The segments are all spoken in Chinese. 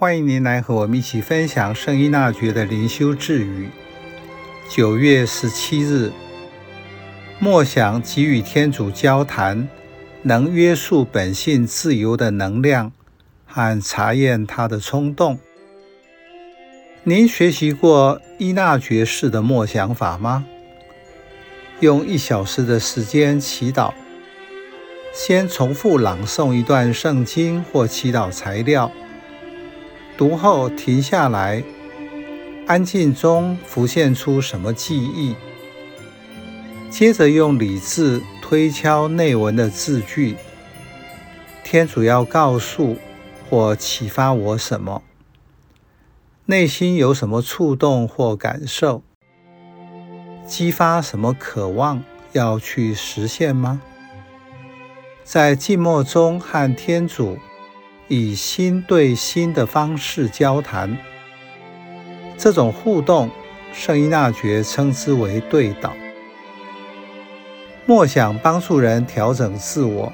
欢迎您来和我们一起分享圣依纳爵的灵修智语。九月十七日，默想及与天主交谈，能约束本性自由的能量和查验他的冲动。您学习过依纳爵式的默想法吗？用一小时的时间祈祷，先重复朗诵一段圣经或祈祷材料。读后停下来，安静中浮现出什么记忆？接着用理智推敲内文的字句。天主要告诉或启发我什么？内心有什么触动或感受？激发什么渴望要去实现吗？在静默中和天主。以心对心的方式交谈，这种互动，圣依纳爵称之为对导。默想帮助人调整自我，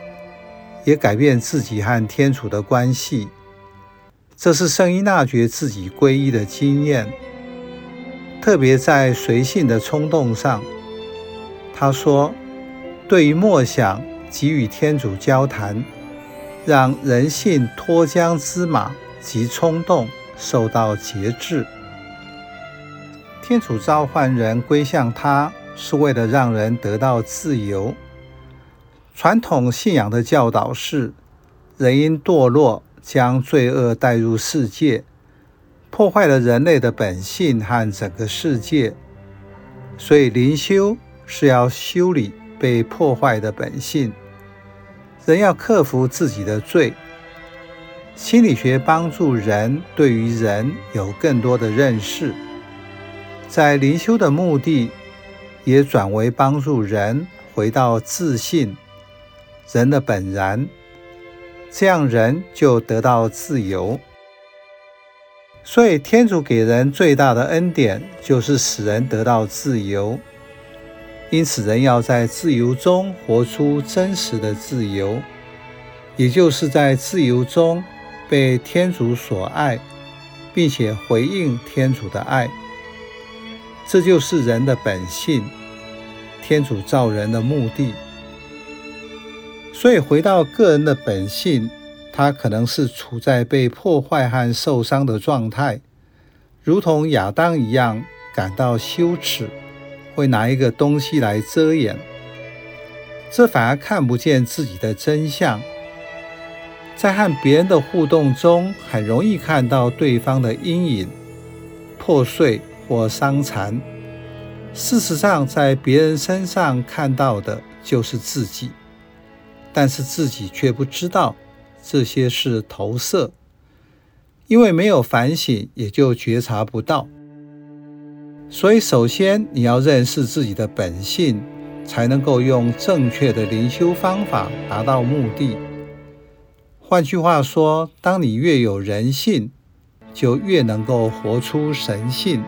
也改变自己和天主的关系。这是圣依纳爵自己皈依的经验，特别在随性的冲动上。他说：“对于默想及与天主交谈。”让人性脱缰之马及冲动受到节制。天主召唤人归向他，是为了让人得到自由。传统信仰的教导是，人因堕落，将罪恶带入世界，破坏了人类的本性和整个世界。所以灵修是要修理被破坏的本性。人要克服自己的罪。心理学帮助人对于人有更多的认识，在灵修的目的也转为帮助人回到自信、人的本然，这样人就得到自由。所以，天主给人最大的恩典就是使人得到自由。因此，人要在自由中活出真实的自由，也就是在自由中被天主所爱，并且回应天主的爱。这就是人的本性，天主造人的目的。所以，回到个人的本性，他可能是处在被破坏和受伤的状态，如同亚当一样，感到羞耻。会拿一个东西来遮掩，这反而看不见自己的真相。在和别人的互动中，很容易看到对方的阴影、破碎或伤残。事实上，在别人身上看到的就是自己，但是自己却不知道这些是投射，因为没有反省，也就觉察不到。所以，首先你要认识自己的本性，才能够用正确的灵修方法达到目的。换句话说，当你越有人性，就越能够活出神性。